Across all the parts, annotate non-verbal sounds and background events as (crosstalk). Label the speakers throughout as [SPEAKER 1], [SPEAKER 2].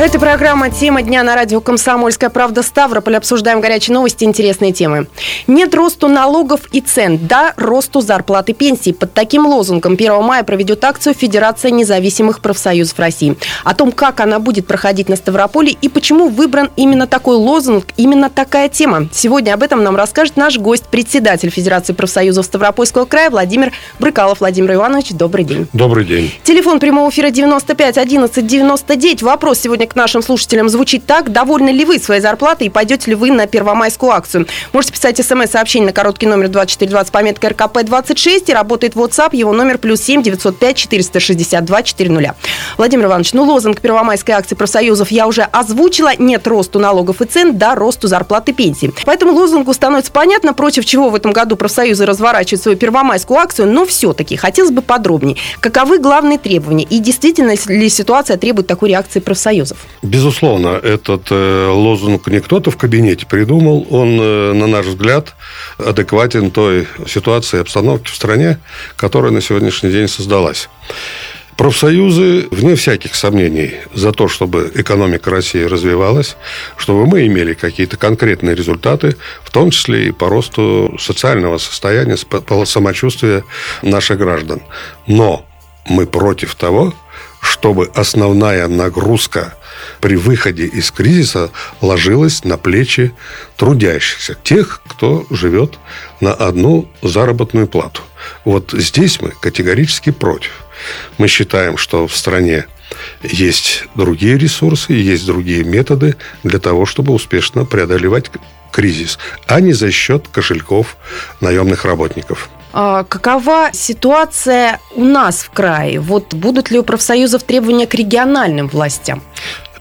[SPEAKER 1] Это программа «Тема дня» на радио «Комсомольская правда» Ставрополь. Обсуждаем горячие новости, интересные темы. Нет росту налогов и цен, да росту зарплаты пенсий. Под таким лозунгом 1 мая проведет акцию Федерация независимых профсоюзов России. О том, как она будет проходить на Ставрополе и почему выбран именно такой лозунг, именно такая тема. Сегодня об этом нам расскажет наш гость, председатель Федерации профсоюзов Ставропольского края Владимир Брыкалов. Владимир Иванович, добрый день.
[SPEAKER 2] Добрый день.
[SPEAKER 1] Телефон прямого эфира 95 11 99. Вопрос сегодня к нашим слушателям звучит так. Довольны ли вы своей зарплатой и пойдете ли вы на первомайскую акцию? Можете писать смс-сообщение на короткий номер 2420 пометка РКП-26 и работает WhatsApp, его номер плюс 7 905 462 400. Владимир Иванович, ну лозунг первомайской акции профсоюзов я уже озвучила. Нет росту налогов и цен, да росту зарплаты и пенсий. Поэтому лозунгу становится понятно, против чего в этом году профсоюзы разворачивают свою первомайскую акцию, но все-таки хотелось бы подробнее. Каковы главные требования и действительно ли ситуация требует такой реакции профсоюзов?
[SPEAKER 2] Безусловно, этот э, лозунг не кто-то в кабинете придумал. Он, э, на наш взгляд, адекватен той ситуации и обстановке в стране, которая на сегодняшний день создалась. Профсоюзы, вне всяких сомнений, за то, чтобы экономика России развивалась, чтобы мы имели какие-то конкретные результаты, в том числе и по росту социального состояния, самочувствия наших граждан. Но мы против того, чтобы основная нагрузка при выходе из кризиса ложилась на плечи трудящихся, тех, кто живет на одну заработную плату. Вот здесь мы категорически против. Мы считаем, что в стране есть другие ресурсы, есть другие методы для того, чтобы успешно преодолевать кризис, а не за счет кошельков наемных работников.
[SPEAKER 1] А какова ситуация у нас в крае? Вот будут ли у профсоюзов требования к региональным властям?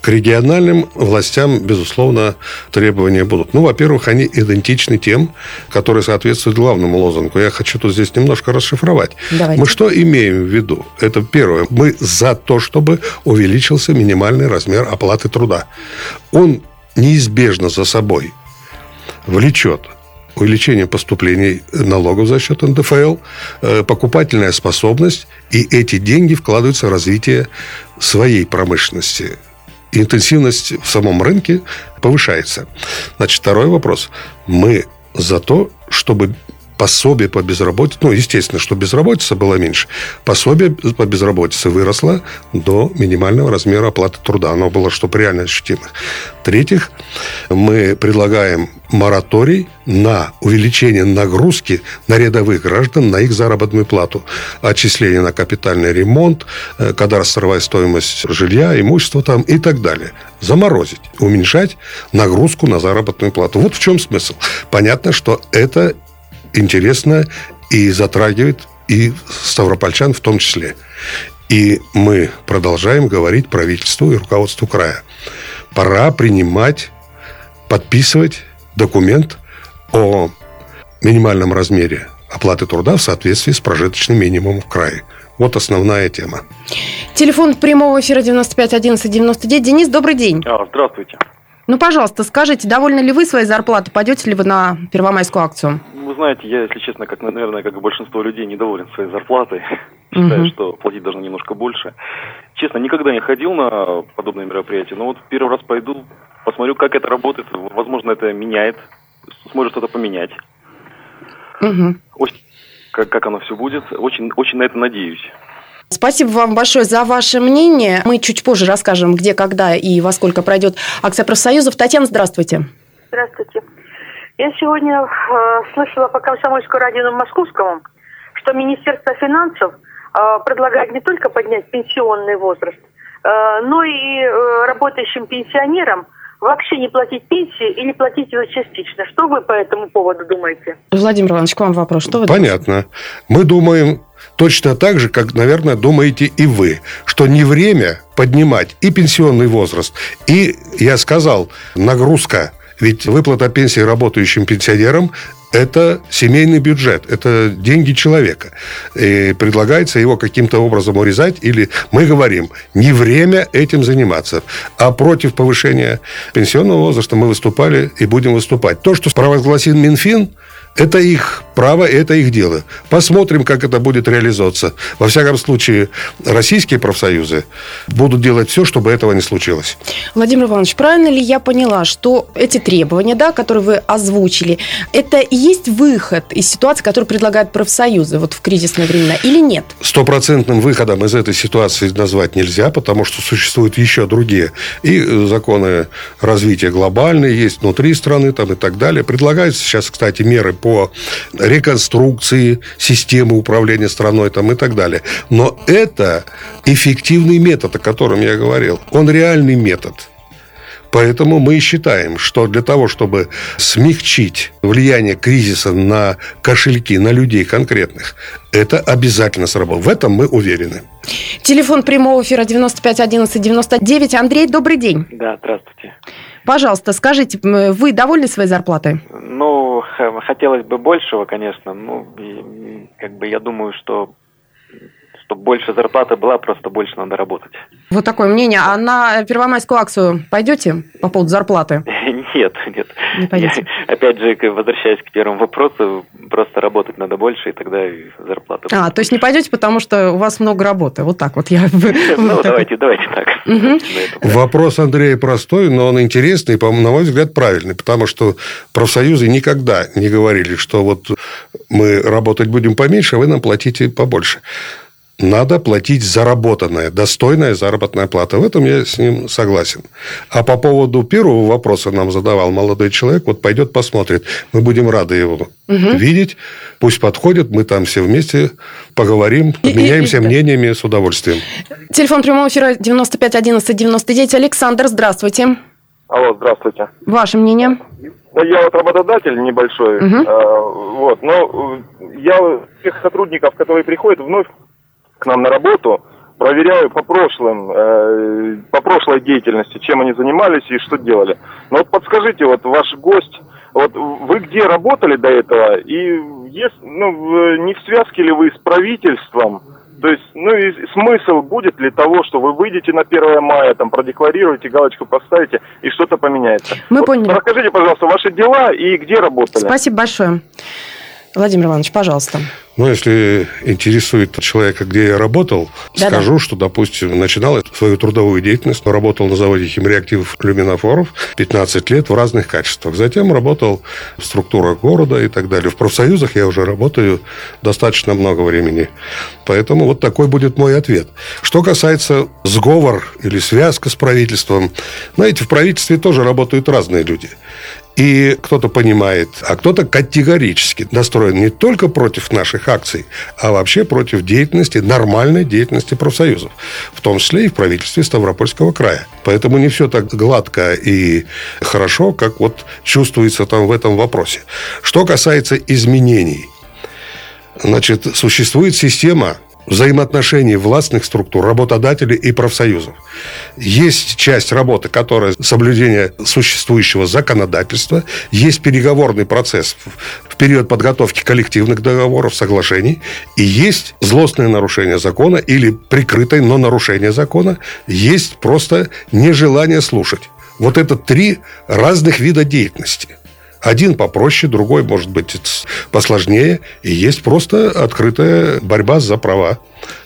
[SPEAKER 2] К региональным властям, безусловно, требования будут. Ну, во-первых, они идентичны тем, которые соответствуют главному лозунгу. Я хочу тут здесь немножко расшифровать. Давайте. Мы что имеем в виду? Это первое. Мы за то, чтобы увеличился минимальный размер оплаты труда. Он неизбежно за собой влечет увеличение поступлений налогов за счет НДФЛ, э, покупательная способность, и эти деньги вкладываются в развитие своей промышленности. Интенсивность в самом рынке повышается. Значит, второй вопрос. Мы за то, чтобы пособие по безработице, ну, естественно, что безработица была меньше, пособие по безработице выросло до минимального размера оплаты труда. Оно было, чтобы реально ощутимо. В-третьих, мы предлагаем мораторий на увеличение нагрузки на рядовых граждан на их заработную плату. Отчисление на капитальный ремонт, э, кадастровая стоимость жилья, имущества там и так далее. Заморозить, уменьшать нагрузку на заработную плату. Вот в чем смысл. Понятно, что это интересно и затрагивает и ставропольчан в том числе. И мы продолжаем говорить правительству и руководству края. Пора принимать, подписывать документ о минимальном размере оплаты труда в соответствии с прожиточным минимумом в крае. Вот основная тема.
[SPEAKER 1] Телефон прямого эфира 95 11 99. Денис, добрый день.
[SPEAKER 3] А, здравствуйте.
[SPEAKER 1] Ну, пожалуйста, скажите, довольны ли вы своей зарплатой? Пойдете ли вы на первомайскую акцию?
[SPEAKER 3] Знаете, я, если честно, как, наверное, как и большинство людей, недоволен своей зарплатой. Считаю, что платить должны немножко больше. Честно, никогда не ходил на подобные мероприятия, но вот первый раз пойду, посмотрю, как это работает. Возможно, это меняет, сможет что-то поменять. Угу. Очень, как, как оно все будет. Очень, очень на это надеюсь.
[SPEAKER 1] Спасибо вам большое за ваше мнение. Мы чуть позже расскажем, где, когда и во сколько пройдет акция профсоюзов. Татьяна, здравствуйте.
[SPEAKER 4] Здравствуйте. Я сегодня э, слышала по комсомольскому радио Московскому, что Министерство финансов э, предлагает не только поднять пенсионный возраст, э, но и э, работающим пенсионерам вообще не платить пенсии или платить ее частично. Что вы по этому поводу думаете?
[SPEAKER 1] Владимир Иванович, к вам вопрос. Что вы
[SPEAKER 2] Понятно.
[SPEAKER 1] Думаете?
[SPEAKER 2] Мы думаем Точно так же, как, наверное, думаете и вы, что не время поднимать и пенсионный возраст, и, я сказал, нагрузка. Ведь выплата пенсии работающим пенсионерам это семейный бюджет, это деньги человека. И предлагается его каким-то образом урезать, или мы говорим, не время этим заниматься, а против повышения пенсионного возраста мы выступали и будем выступать. То, что провозгласил Минфин, это их право, это их дело. Посмотрим, как это будет реализоваться. Во всяком случае, российские профсоюзы будут делать все, чтобы этого не случилось.
[SPEAKER 1] Владимир Иванович, правильно ли я поняла, что эти требования, да, которые вы озвучили, это и есть выход из ситуации, которую предлагают профсоюзы вот в кризисное время, или нет?
[SPEAKER 2] Стопроцентным выходом из этой ситуации назвать нельзя, потому что существуют еще другие и законы развития глобальные, есть внутри страны там, и так далее. Предлагаются сейчас, кстати, меры по реконструкции системы управления страной там, и так далее. Но это эффективный метод, о котором я говорил. Он реальный метод. Поэтому мы считаем, что для того, чтобы смягчить влияние кризиса на кошельки, на людей конкретных, это обязательно сработает. В этом мы уверены.
[SPEAKER 1] Телефон прямого эфира 95 11 99. Андрей, добрый день.
[SPEAKER 5] Да, здравствуйте.
[SPEAKER 1] Пожалуйста, скажите, вы довольны своей зарплатой?
[SPEAKER 5] Ну, хотелось бы большего, конечно. Ну, как бы я думаю, что чтобы больше зарплаты была, просто больше надо работать.
[SPEAKER 1] Вот такое мнение. А на первомайскую акцию пойдете по поводу зарплаты? (laughs)
[SPEAKER 5] Нет, нет.
[SPEAKER 1] Не пойдете.
[SPEAKER 5] Опять же, возвращаясь к первому вопросу, просто работать надо больше, и тогда и зарплата.
[SPEAKER 1] А, то есть не пойдете, потому что у вас много работы. Вот так вот я... (laughs)
[SPEAKER 5] Ну, давайте, давайте так.
[SPEAKER 2] Вопрос Андрея простой, но он интересный, и, на мой взгляд, правильный, потому что профсоюзы никогда не говорили, что вот мы работать будем поменьше, а вы нам платите побольше надо платить заработанное, достойная заработная плата. В этом я с ним согласен. А по поводу первого вопроса нам задавал молодой человек, вот пойдет посмотрит. Мы будем рады его угу. видеть. Пусть подходит, мы там все вместе поговорим, обменяемся мнениями с удовольствием.
[SPEAKER 1] Телефон прямого эфира 95 11 99. Александр, здравствуйте.
[SPEAKER 6] Алло, здравствуйте.
[SPEAKER 1] Ваше мнение?
[SPEAKER 6] Ну, я вот работодатель небольшой. Угу. А, вот, но я тех сотрудников, которые приходят вновь к нам на работу, проверяю по прошлым, э, по прошлой деятельности, чем они занимались и что делали. Но вот подскажите, вот ваш гость, вот вы где работали до этого, и есть, ну, не в связке ли вы с правительством, то есть, ну и смысл будет ли того, что вы выйдете на 1 мая, там, продекларируете, галочку поставите, и что-то поменяется?
[SPEAKER 1] Мы вот поняли.
[SPEAKER 6] Расскажите, пожалуйста, ваши дела и где работали?
[SPEAKER 1] Спасибо большое. Владимир Иванович, пожалуйста.
[SPEAKER 2] Ну, если интересует человека, где я работал, да, скажу, что, допустим, начинал свою трудовую деятельность, работал на заводе химреактивов люминофоров 15 лет в разных качествах. Затем работал в структурах города и так далее. В профсоюзах я уже работаю достаточно много времени. Поэтому вот такой будет мой ответ. Что касается сговор или связка с правительством, знаете, в правительстве тоже работают разные люди. И кто-то понимает, а кто-то категорически настроен не только против наших акций, а вообще против деятельности, нормальной деятельности профсоюзов. В том числе и в правительстве Ставропольского края. Поэтому не все так гладко и хорошо, как вот чувствуется там в этом вопросе. Что касается изменений, значит, существует система взаимоотношений властных структур, работодателей и профсоюзов. Есть часть работы, которая соблюдение существующего законодательства, есть переговорный процесс в период подготовки коллективных договоров, соглашений, и есть злостное нарушение закона или прикрытое, но нарушение закона, есть просто нежелание слушать. Вот это три разных вида деятельности – один попроще, другой, может быть, посложнее. И есть просто открытая борьба за права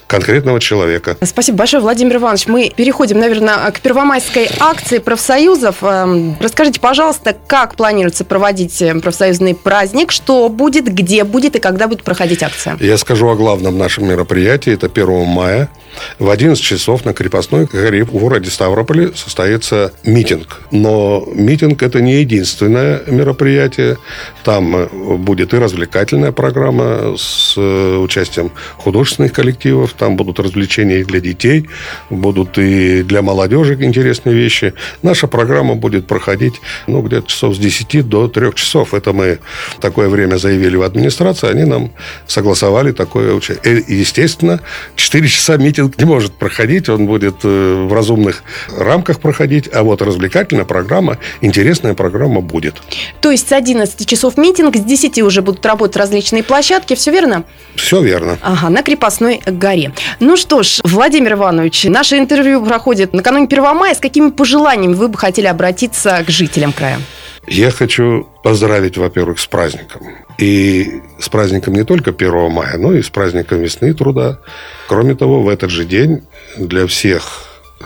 [SPEAKER 2] конкретного человека.
[SPEAKER 1] Спасибо большое, Владимир Иванович. Мы переходим, наверное, к первомайской акции профсоюзов. Эм, расскажите, пожалуйста, как планируется проводить э, профсоюзный праздник, что будет, где будет и когда будет проходить акция?
[SPEAKER 2] Я скажу о главном нашем мероприятии. Это 1 мая. В 11 часов на крепостной горе в городе Ставрополе состоится митинг. Но митинг – это не единственное мероприятие. Там э, будет и развлекательная программа с э, участием художественных коллективов, там будут развлечения и для детей, будут и для молодежи интересные вещи. Наша программа будет проходить ну, где-то часов с 10 до 3 часов. Это мы такое время заявили в администрации, они нам согласовали такое участие. И, естественно, 4 часа митинг не может проходить, он будет э, в разумных рамках проходить, а вот развлекательная программа, интересная программа будет.
[SPEAKER 1] То есть с 11 часов митинг, с 10 уже будут работать различные площадки, все верно?
[SPEAKER 2] Все верно.
[SPEAKER 1] Ага, на крепостной горе. Ну что ж, Владимир Иванович, наше интервью проходит накануне 1 мая. С какими пожеланиями вы бы хотели обратиться к жителям края?
[SPEAKER 2] Я хочу поздравить, во-первых, с праздником. И с праздником не только 1 мая, но и с праздником весны труда. Кроме того, в этот же день для всех,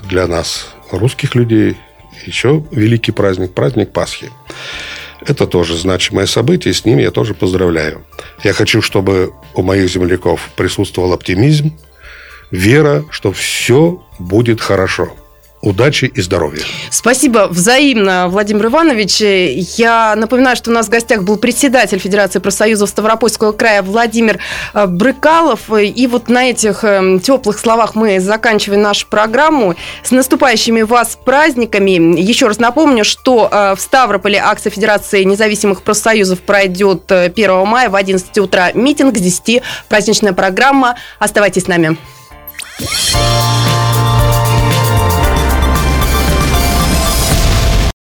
[SPEAKER 2] для нас, русских людей, еще великий праздник, праздник Пасхи. Это тоже значимое событие, с ним я тоже поздравляю. Я хочу, чтобы у моих земляков присутствовал оптимизм, вера, что все будет хорошо удачи и здоровья.
[SPEAKER 1] Спасибо взаимно, Владимир Иванович. Я напоминаю, что у нас в гостях был председатель Федерации профсоюзов Ставропольского края Владимир э, Брыкалов. И вот на этих э, теплых словах мы заканчиваем нашу программу. С наступающими вас праздниками. Еще раз напомню, что э, в Ставрополе акция Федерации независимых профсоюзов пройдет 1 мая в 11 утра. Митинг с 10 праздничная программа. Оставайтесь с нами.